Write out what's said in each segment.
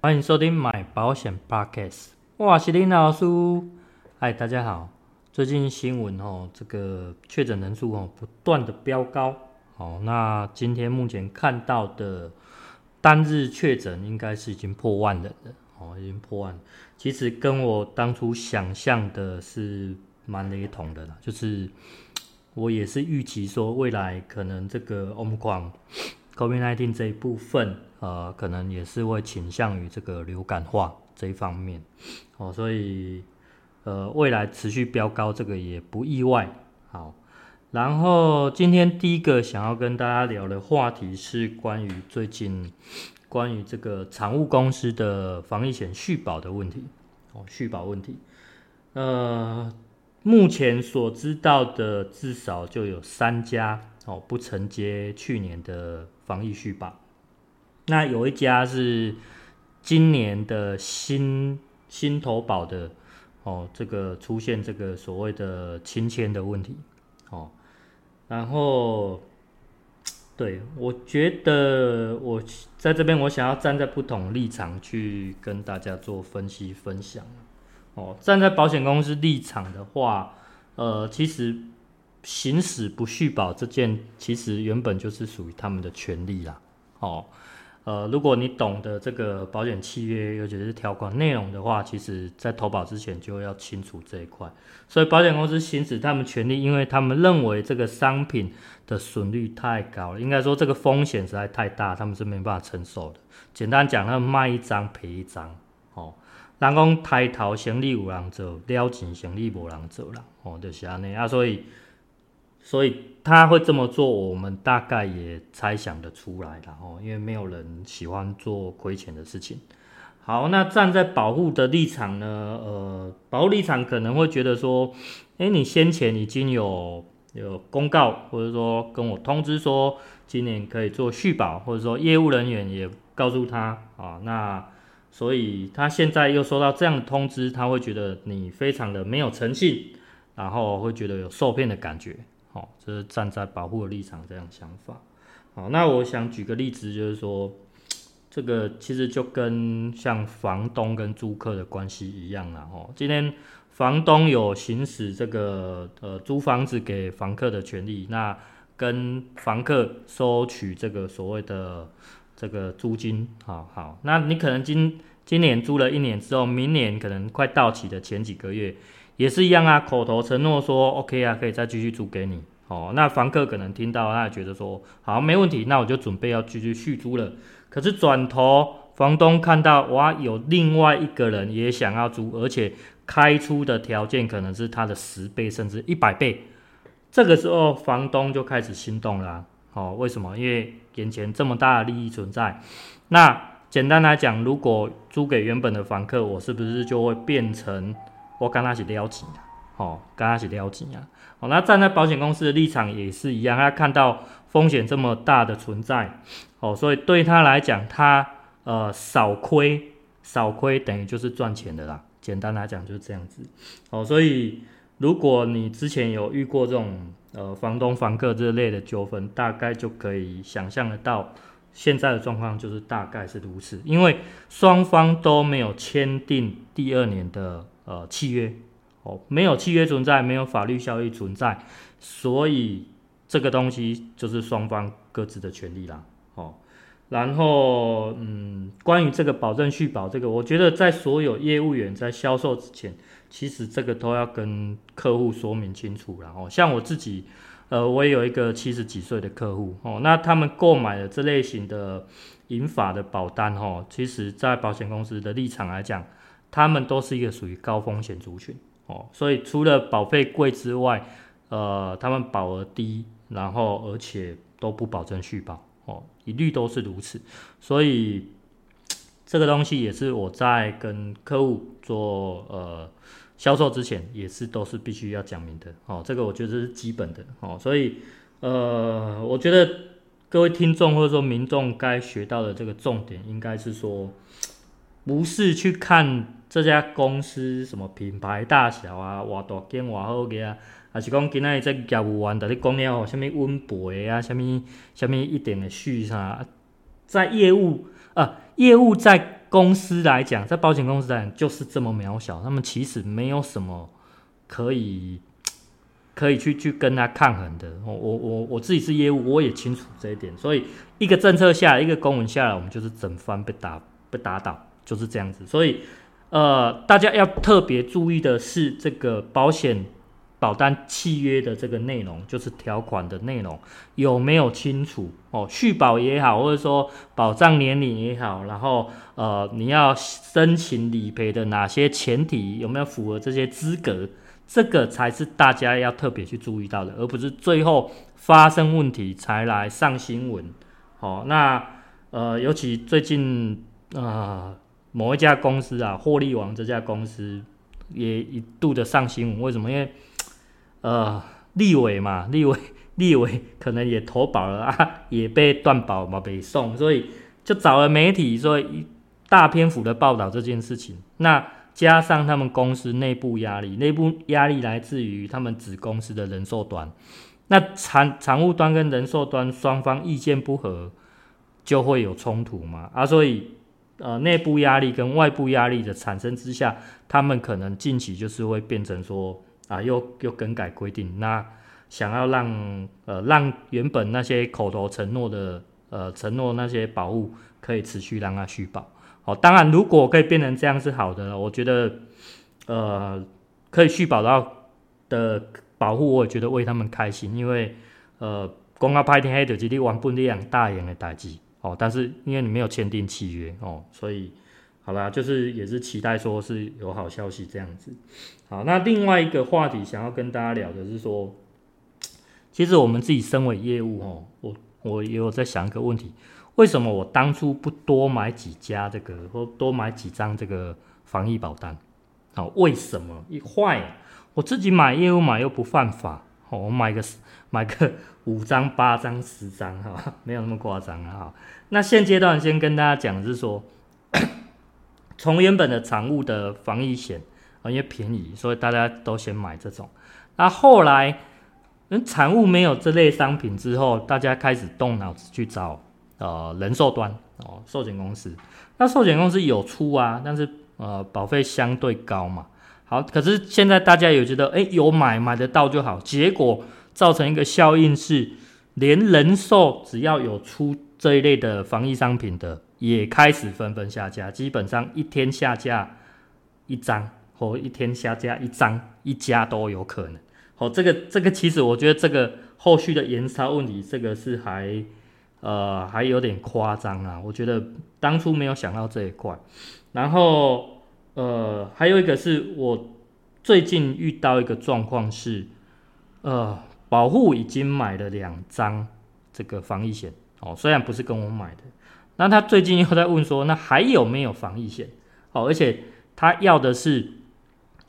欢迎收听买保险 Podcast。哇，是林老师，嗨，大家好。最近新闻哦，这个确诊人数哦不断的飙高。哦，那今天目前看到的单日确诊应该是已经破万人了。哦，已经破万。其实跟我当初想象的是蛮雷同的啦，就是我也是预期说未来可能这个 Omicron COVID-19 这一部分，呃，可能也是会倾向于这个流感化这一方面，哦，所以，呃，未来持续飙高，这个也不意外。好，然后今天第一个想要跟大家聊的话题是关于最近关于这个产物公司的防疫险续保的问题，哦，续保问题，呃，目前所知道的至少就有三家哦不承接去年的防疫续保。那有一家是今年的新新投保的哦，这个出现这个所谓的亲签的问题哦，然后对，我觉得我在这边我想要站在不同立场去跟大家做分析分享哦，站在保险公司立场的话，呃，其实行使不续保这件其实原本就是属于他们的权利啦，哦。呃，如果你懂得这个保险契约，尤其是条款内容的话，其实在投保之前就要清楚这一块。所以保险公司行使他们权利，因为他们认为这个商品的损率太高了，应该说这个风险实在太大，他们是没办法承受的。简单讲，他们卖一张赔一张，哦，人讲抬头行李有人做，了钱行李无人做了，哦，就是安尼啊，所以。所以他会这么做，我们大概也猜想得出来了哦，因为没有人喜欢做亏钱的事情。好，那站在保护的立场呢？呃，保护立场可能会觉得说，诶，你先前已经有有公告，或者说跟我通知说今年可以做续保，或者说业务人员也告诉他啊，那所以他现在又收到这样的通知，他会觉得你非常的没有诚信，然后会觉得有受骗的感觉。好，这是站在保护的立场这样想法。好，那我想举个例子，就是说，这个其实就跟像房东跟租客的关系一样啦。哦，今天房东有行使这个呃租房子给房客的权利，那跟房客收取这个所谓的这个租金。好好，那你可能今今年租了一年之后，明年可能快到期的前几个月。也是一样啊，口头承诺说 OK 啊，可以再继续租给你哦。那房客可能听到，他觉得说好，没问题，那我就准备要继续续租了。可是转头房东看到哇，有另外一个人也想要租，而且开出的条件可能是他的十倍甚至一百倍。这个时候房东就开始心动了啊。哦，为什么？因为眼前这么大的利益存在。那简单来讲，如果租给原本的房客，我是不是就会变成？我刚开始了解啊，哦，刚开始了解啊，哦，那站在保险公司的立场也是一样，他看到风险这么大的存在，哦，所以对他来讲，他呃少亏少亏等于就是赚钱的啦。简单来讲就是这样子，哦，所以如果你之前有遇过这种呃房东房客这类的纠纷，大概就可以想象得到现在的状况就是大概是如此，因为双方都没有签订第二年的。呃，契约哦，没有契约存在，没有法律效力存在，所以这个东西就是双方各自的权利啦。哦，然后嗯，关于这个保证续保这个，我觉得在所有业务员在销售之前，其实这个都要跟客户说明清楚。然后，像我自己，呃，我也有一个七十几岁的客户哦，那他们购买了这类型的银发的保单哦，其实在保险公司的立场来讲。他们都是一个属于高风险族群哦，所以除了保费贵之外，呃，他们保额低，然后而且都不保证续保哦，一律都是如此。所以这个东西也是我在跟客户做呃销售之前，也是都是必须要讲明的哦。这个我觉得是基本的哦，所以呃，我觉得各位听众或者说民众该学到的这个重点，应该是说，不是去看。这家公司什么品牌大小啊，偌大间偌好个啊，还是讲今仔日这业务员在你讲了吼，什么稳赔啊，什么什么一点的续啥，在业务啊，业务在公司来讲，在保险公司来讲就是这么渺小，他们其实没有什么可以可以去去跟他抗衡的。我我我我自己是业务，我也清楚这一点。所以一个政策下来，一个公文下来，我们就是整番被打被打倒，就是这样子。所以呃，大家要特别注意的是这个保险。保单契约的这个内容，就是条款的内容有没有清楚哦？续保也好，或者说保障年龄也好，然后呃，你要申请理赔的哪些前提有没有符合这些资格？这个才是大家要特别去注意到的，而不是最后发生问题才来上新闻。哦，那呃，尤其最近啊、某一家公司啊，获利王这家公司也一度的上新闻，为什么？因为呃，立委嘛，立委立委可能也投保了啊，也被断保嘛，被送，所以就找了媒体说一大篇幅的报道这件事情。那加上他们公司内部压力，内部压力来自于他们子公司的人寿端，那产产务端跟人寿端双方意见不合，就会有冲突嘛啊，所以呃，内部压力跟外部压力的产生之下，他们可能近期就是会变成说。啊，又又更改规定，那想要让呃让原本那些口头承诺的呃承诺那些保护可以持续让它续保。好，当然如果可以变成这样是好的，我觉得呃可以续保到的保护，我也觉得为他们开心，因为呃公告拍天黑的基地玩不一样大型的打击哦，但是因为你没有签订契约哦，所以。好啦，就是也是期待说是有好消息这样子。好，那另外一个话题想要跟大家聊的是说，其实我们自己身为业务哦，我我也有在想一个问题，为什么我当初不多买几家这个，或多买几张这个防疫保单？好，为什么一坏，我自己买业务买又不犯法，我买个买个五张、八张、十张，哈，没有那么夸张。哈，那现阶段先跟大家讲的是说。从原本的产物的防疫险啊，因为便宜，所以大家都先买这种。那后来，嗯，产物没有这类商品之后，大家开始动脑子去找呃人寿端哦，寿险公司。那寿险公司有出啊，但是呃保费相对高嘛。好，可是现在大家有觉得，哎，有买买得到就好。结果造成一个效应是，连人寿只要有出这一类的防疫商品的。也开始纷纷下架，基本上一天下架一张，或一天下架一张，一家都有可能。好，这个这个其实我觉得这个后续的延烧问题，这个是还呃还有点夸张啊。我觉得当初没有想到这一块。然后呃还有一个是我最近遇到一个状况是，呃保护已经买了两张这个防疫险，哦，虽然不是跟我买的。那他最近又在问说，那还有没有防疫险？哦，而且他要的是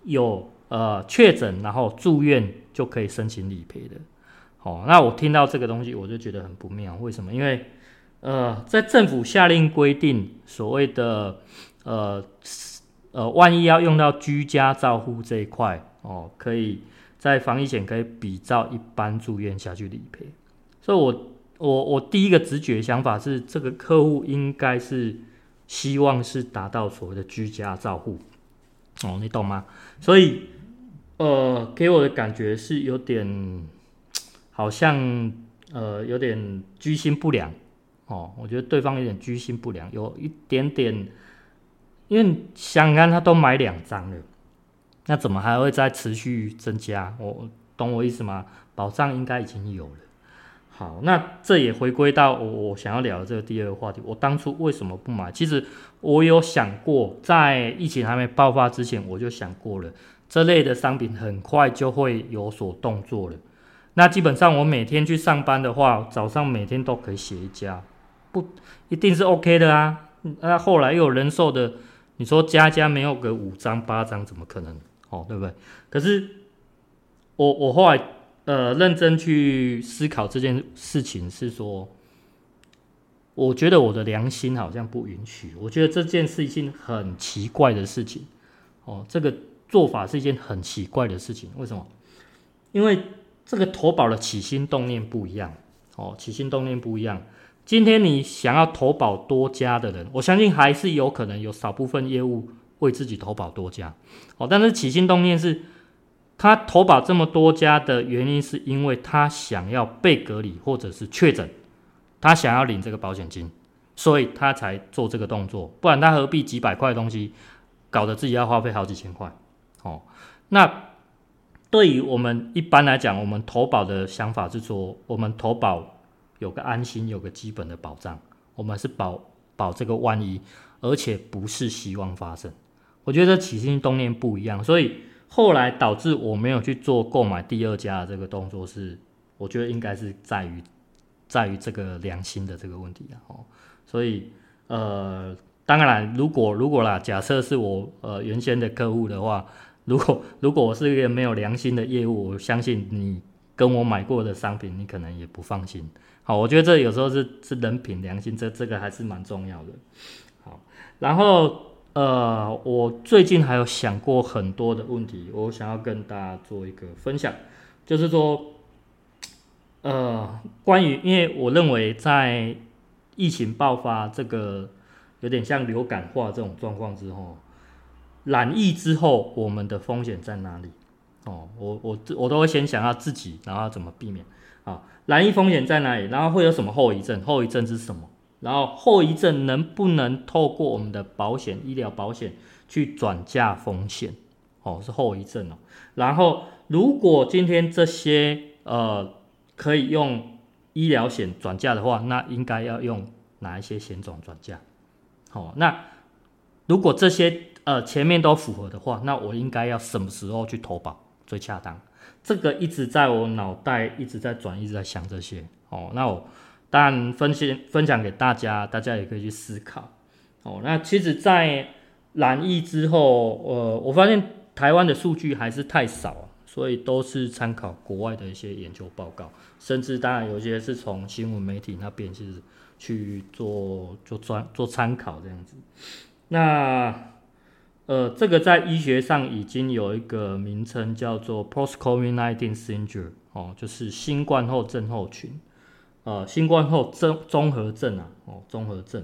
有呃确诊然后住院就可以申请理赔的。哦，那我听到这个东西我就觉得很不妙。为什么？因为呃，在政府下令规定所谓的呃呃，万一要用到居家照护这一块哦，可以在防疫险可以比照一般住院下去理赔。所以我。我我第一个直觉想法是，这个客户应该是希望是达到所谓的居家照护，哦，你懂吗？所以，呃，给我的感觉是有点，好像呃有点居心不良，哦，我觉得对方有点居心不良，有一点点，因为香港他都买两张了，那怎么还会再持续增加？我懂我意思吗？保障应该已经有了。好，那这也回归到我我想要聊的这个第二个话题。我当初为什么不买？其实我有想过，在疫情还没爆发之前，我就想过了，这类的商品很快就会有所动作了。那基本上我每天去上班的话，早上每天都可以写一家，不一定是 OK 的啊。那后来又有人寿的，你说家家没有个五张八张，怎么可能？哦，对不对？可是我我后来。呃，认真去思考这件事情是说，我觉得我的良心好像不允许。我觉得这件事情很奇怪的事情，哦，这个做法是一件很奇怪的事情。为什么？因为这个投保的起心动念不一样，哦，起心动念不一样。今天你想要投保多家的人，我相信还是有可能有少部分业务为自己投保多家。哦，但是起心动念是，他投保这么多家的原因，是因为他想要被隔离或者是确诊，他想要领这个保险金，所以他才做这个动作。不然他何必几百块东西，搞得自己要花费好几千块？哦，那。对于我们一般来讲，我们投保的想法是说，我们投保有个安心，有个基本的保障。我们是保保这个万一，而且不是希望发生。我觉得起心动念不一样，所以后来导致我没有去做购买第二家的这个动作是，我觉得应该是在于在于这个良心的这个问题啊。哦，所以呃，当然如果如果啦，假设是我呃原先的客户的话。如果如果我是一个没有良心的业务，我相信你跟我买过的商品，你可能也不放心。好，我觉得这有时候是是人品良心，这这个还是蛮重要的。好，然后呃，我最近还有想过很多的问题，我想要跟大家做一个分享，就是说，呃，关于因为我认为在疫情爆发这个有点像流感化这种状况之后。染疫之后，我们的风险在哪里？哦，我我我都会先想要自己，然后怎么避免？啊，蓝衣风险在哪里？然后会有什么后遗症？后遗症是什么？然后后遗症能不能透过我们的保险、医疗保险去转嫁风险？哦，是后遗症哦。然后如果今天这些呃可以用医疗险转嫁的话，那应该要用哪一些险种转嫁？好，那如果这些呃，前面都符合的话，那我应该要什么时候去投保最恰当？这个一直在我脑袋一直在转，一直在想这些。哦，那我当然分析分享给大家，大家也可以去思考。哦，那其实，在染疫之后，呃，我发现台湾的数据还是太少，所以都是参考国外的一些研究报告，甚至当然有些是从新闻媒体那边是去做做专做参考这样子。那呃，这个在医学上已经有一个名称叫做 Post-COVID-19 Syndrome，哦，就是新冠后症候群，呃，新冠后综综合症啊，哦，综合症。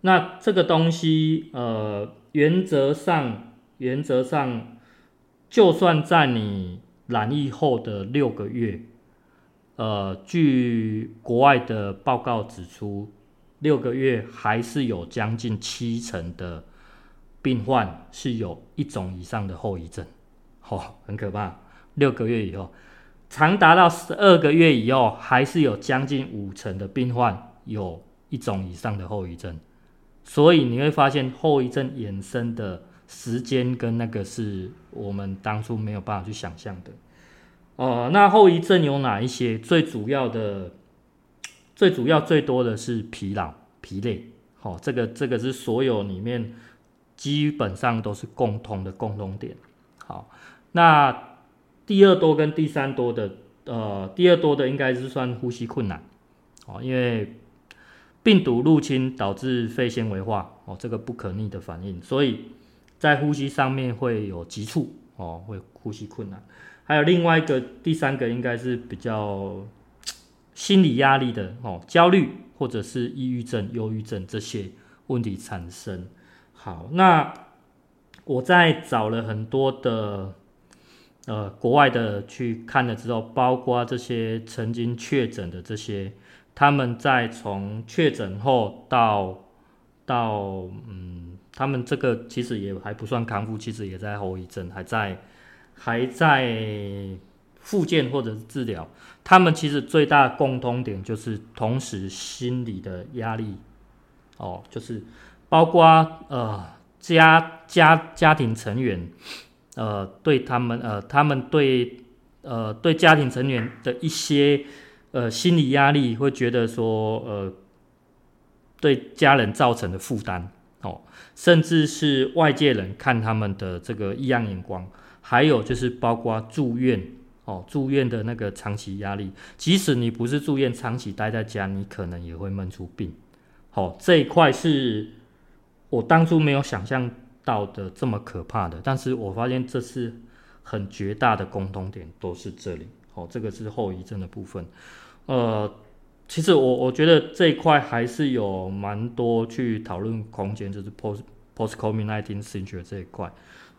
那这个东西，呃，原则上，原则上，就算在你染疫后的六个月，呃，据国外的报告指出，六个月还是有将近七成的。病患是有一种以上的后遗症，哦，很可怕。六个月以后，长达到十二个月以后，还是有将近五成的病患有一种以上的后遗症。所以你会发现后遗症衍生的时间跟那个是我们当初没有办法去想象的。哦、呃，那后遗症有哪一些？最主要的、最主要、最多的是疲劳、疲累。好、这个这个是所有里面。基本上都是共通的共同点。好，那第二多跟第三多的，呃，第二多的应该是算呼吸困难，哦，因为病毒入侵导致肺纤维化，哦，这个不可逆的反应，所以在呼吸上面会有急促，哦，会呼吸困难。还有另外一个第三个应该是比较心理压力的，哦，焦虑或者是抑郁症、忧郁症这些问题产生。好，那我在找了很多的呃国外的去看了之后，包括这些曾经确诊的这些，他们在从确诊后到到嗯，他们这个其实也还不算康复，其实也在后遗症，还在还在复健或者是治疗。他们其实最大共通点就是同时心理的压力哦，就是。包括呃家家家庭成员，呃对他们呃他们对呃对家庭成员的一些呃心理压力，会觉得说呃对家人造成的负担哦，甚至是外界人看他们的这个异样眼光，还有就是包括住院哦住院的那个长期压力，即使你不是住院，长期待在家，你可能也会闷出病。好、哦，这一块是。我当初没有想象到的这么可怕的，但是我发现这是很绝大的共同点，都是这里。哦，这个是后遗症的部分。呃，其实我我觉得这一块还是有蛮多去讨论空间，就是 post post COVID-19 syndrome 这一块。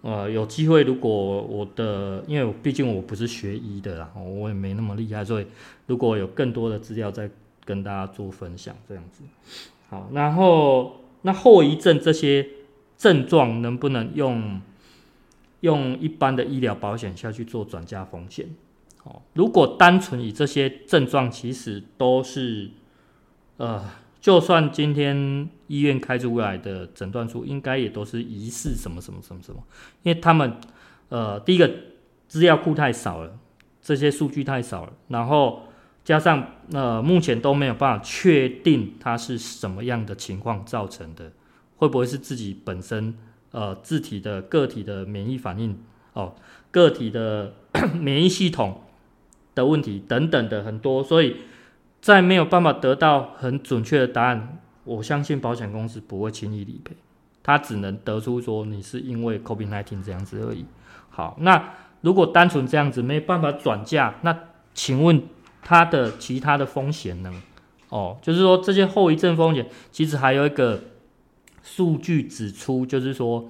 呃，有机会如果我的，因为毕竟我不是学医的啦，我也没那么厉害，所以如果有更多的资料再跟大家做分享，这样子。好，然后那后遗症这些症状能不能用用一般的医疗保险下去做转嫁风险？哦，如果单纯以这些症状，其实都是，呃，就算今天医院开出来的诊断书，应该也都是疑似什么什么什么什么，因为他们，呃，第一个资料库太少了，这些数据太少了，然后加上呃，目前都没有办法确定它是什么样的情况造成的，会不会是自己本身呃自体的个体的免疫反应哦，个体的 免疫系统。的问题等等的很多，所以在没有办法得到很准确的答案，我相信保险公司不会轻易理赔，他只能得出说你是因为 COVID-19 这样子而已。好，那如果单纯这样子没办法转嫁，那请问他的其他的风险呢？哦，就是说这些后遗症风险，其实还有一个数据指出，就是说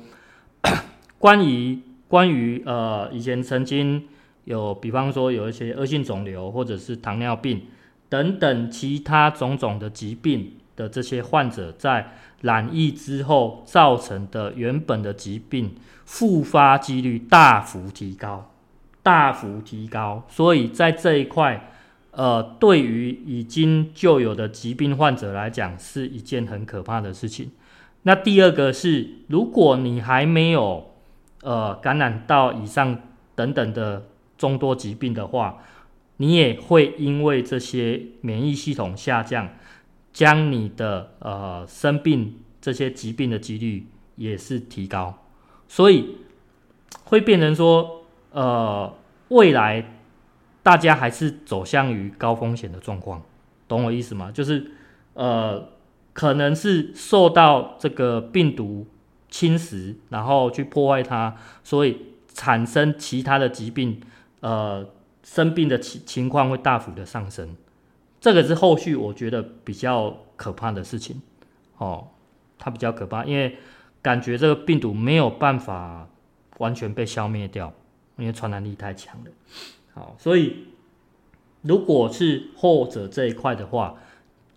关于关于呃以前曾经。有，比方说有一些恶性肿瘤，或者是糖尿病等等其他种种的疾病的这些患者，在染疫之后造成的原本的疾病复发几率大幅提高，大幅提高。所以在这一块，呃，对于已经就有的疾病患者来讲，是一件很可怕的事情。那第二个是，如果你还没有呃感染到以上等等的。众多疾病的话，你也会因为这些免疫系统下降，将你的呃生病这些疾病的几率也是提高，所以会变成说，呃，未来大家还是走向于高风险的状况，懂我意思吗？就是呃，可能是受到这个病毒侵蚀，然后去破坏它，所以产生其他的疾病。呃，生病的情情况会大幅的上升，这个是后续我觉得比较可怕的事情哦，它比较可怕，因为感觉这个病毒没有办法完全被消灭掉，因为传染力太强了。好，所以如果是后者这一块的话，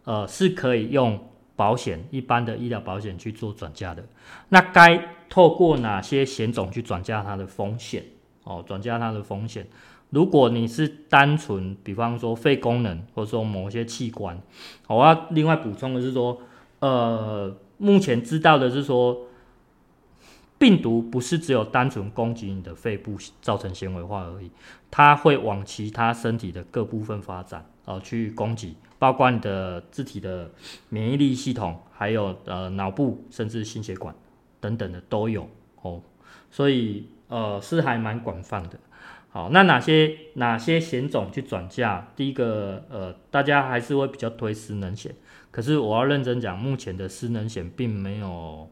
呃，是可以用保险一般的医疗保险去做转嫁的。那该透过哪些险种去转嫁它的风险？哦，转嫁它的风险。如果你是单纯，比方说肺功能，或者说某些器官，我要另外补充的是说，呃，目前知道的是说，病毒不是只有单纯攻击你的肺部造成纤维化而已，它会往其他身体的各部分发展，呃，去攻击，包括你的自体的免疫力系统，还有呃脑部，甚至心血管等等的都有哦，所以。呃，是还蛮广泛的。好，那哪些哪些险种去转嫁？第一个，呃，大家还是会比较推失能险。可是我要认真讲，目前的失能险并没有，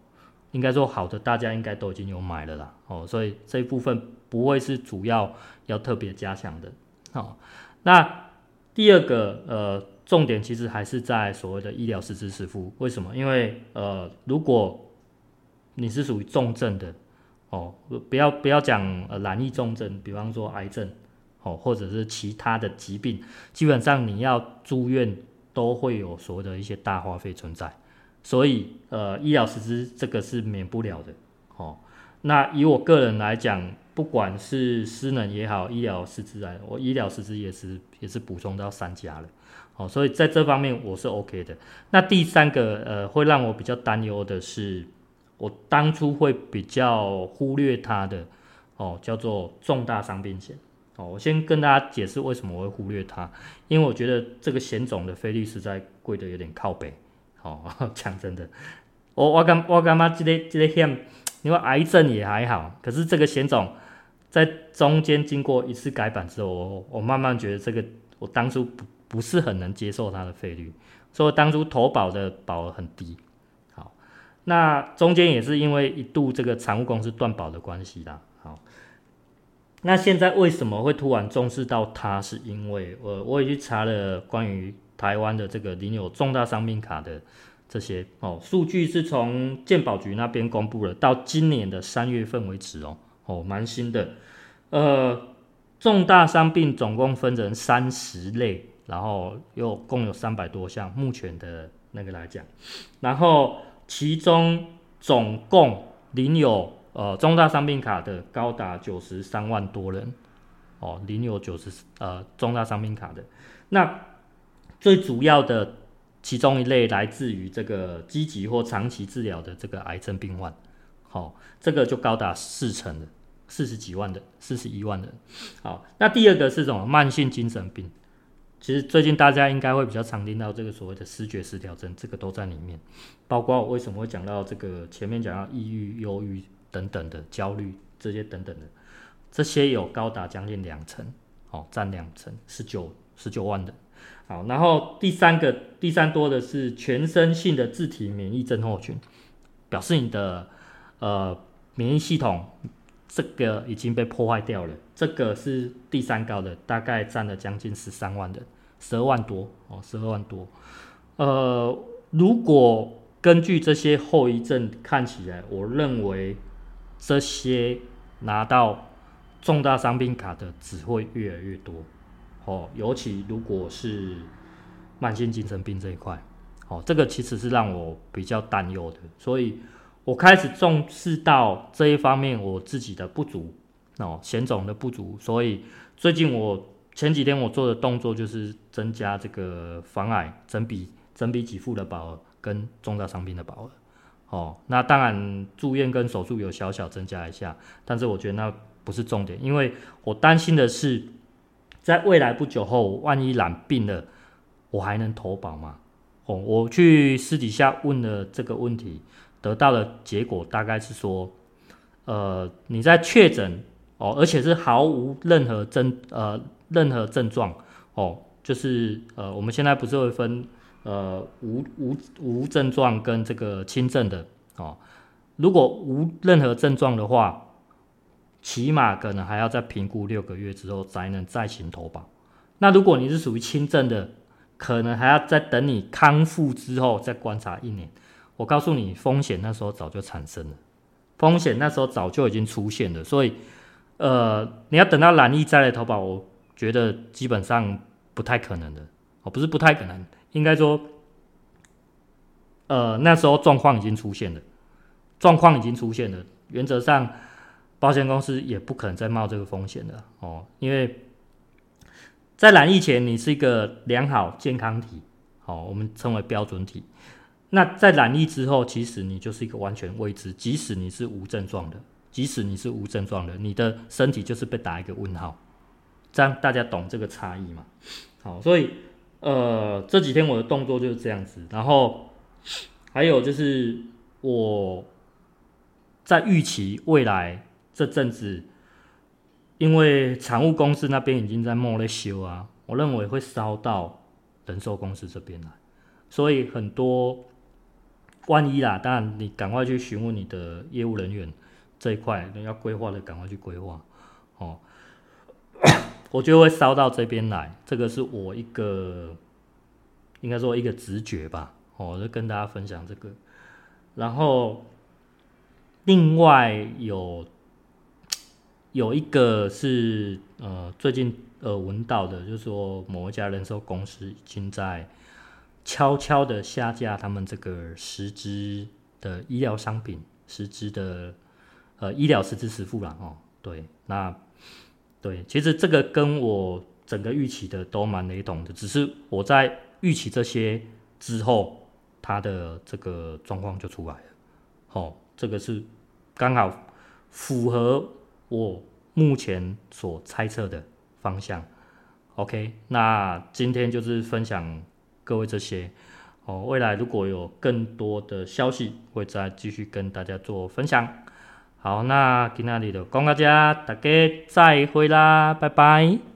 应该说好的，大家应该都已经有买了啦。哦，所以这一部分不会是主要要特别加强的。好，那第二个，呃，重点其实还是在所谓的医疗实支实付。为什么？因为呃，如果你是属于重症的。哦，不要不要讲呃难易重症，比方说癌症，哦，或者是其他的疾病，基本上你要住院都会有所谓的一些大花费存在，所以呃医疗实支这个是免不了的。哦，那以我个人来讲，不管是失能也好，医疗实支来，我医疗实支也是也是补充到三家了。哦，所以在这方面我是 OK 的。那第三个呃会让我比较担忧的是。我当初会比较忽略它的哦，叫做重大伤病险哦。我先跟大家解释为什么我会忽略它，因为我觉得这个险种的费率实在贵的有点靠北哦。讲真的，我我感我感觉这个这个险，因为癌症也还好，可是这个险种在中间经过一次改版之后，我我慢慢觉得这个我当初不不是很能接受它的费率，所以我当初投保的保额很低。好那中间也是因为一度这个产物公司断保的关系啦。好，那现在为什么会突然重视到它？是因为我我也去查了关于台湾的这个领有重大伤病卡的这些哦，数据是从健保局那边公布了，到今年的三月份为止哦，哦，蛮新的。呃，重大伤病总共分成三十类，然后又共有三百多项，目前的那个来讲，然后其中总共领有呃重大伤病卡的高达九十三万多人。哦，领有九十呃重大伤病卡的，那最主要的其中一类来自于这个积极或长期治疗的这个癌症病患，好、哦，这个就高达四成的四十几万的四十一万人。好，那第二个是什么？慢性精神病，其实最近大家应该会比较常听到这个所谓的失觉失调症，这个都在里面，包括我为什么会讲到这个前面讲到抑郁、忧郁等等的焦虑这些等等的。这些有高达将近两成，哦，占两成，十九十九万人。好，然后第三个第三多的是全身性的自体免疫症候群，表示你的呃免疫系统这个已经被破坏掉了，这个是第三高的，大概占了将近十三万人，十二万多哦，十二万多。呃，如果根据这些后遗症看起来，我认为这些拿到。重大伤病卡的只会越来越多，哦，尤其如果是慢性精神病这一块，哦，这个其实是让我比较担忧的，所以我开始重视到这一方面我自己的不足，哦，险种的不足，所以最近我前几天我做的动作就是增加这个防癌整笔整笔给付的保额跟重大伤病的保额，哦，那当然住院跟手术有小小增加一下，但是我觉得那。不是重点，因为我担心的是，在未来不久后，万一染病了，我还能投保吗？哦，我去私底下问了这个问题，得到的结果大概是说，呃，你在确诊哦，而且是毫无任何症呃任何症状哦，就是呃我们现在不是会分呃无无无症状跟这个轻症的哦，如果无任何症状的话。起码可能还要再评估六个月之后才能再行投保。那如果你是属于轻症的，可能还要再等你康复之后再观察一年。我告诉你，风险那时候早就产生了，风险那时候早就已经出现了。所以，呃，你要等到染疫再来投保，我觉得基本上不太可能的。哦，不是不太可能，应该说，呃，那时候状况已经出现了，状况已经出现了，原则上。保险公司也不可能再冒这个风险的哦，因为在染疫前你是一个良好健康体，哦，我们称为标准体。那在染疫之后，其实你就是一个完全未知，即使你是无症状的，即使你是无症状的，你的身体就是被打一个问号。这样大家懂这个差异吗？好，所以呃这几天我的动作就是这样子，然后还有就是我在预期未来。这阵子，因为财务公司那边已经在默咧修啊，我认为会烧到人寿公司这边来，所以很多万一啦，当然你赶快去询问你的业务人员这一块，你要规划的赶快去规划哦。我觉得会烧到这边来，这个是我一个应该说一个直觉吧，哦，就跟大家分享这个。然后另外有。有一个是呃最近呃闻到的，就是说某一家人寿公司已经在悄悄的下架他们这个十支的医疗商品，十支的呃医疗十支实付了哦，对，那对，其实这个跟我整个预期的都蛮雷同的，只是我在预期这些之后，它的这个状况就出来了，哦，这个是刚好符合。我目前所猜测的方向，OK，那今天就是分享各位这些哦。未来如果有更多的消息，会再继续跟大家做分享。好，那今天就讲到这，大家再会啦，拜拜。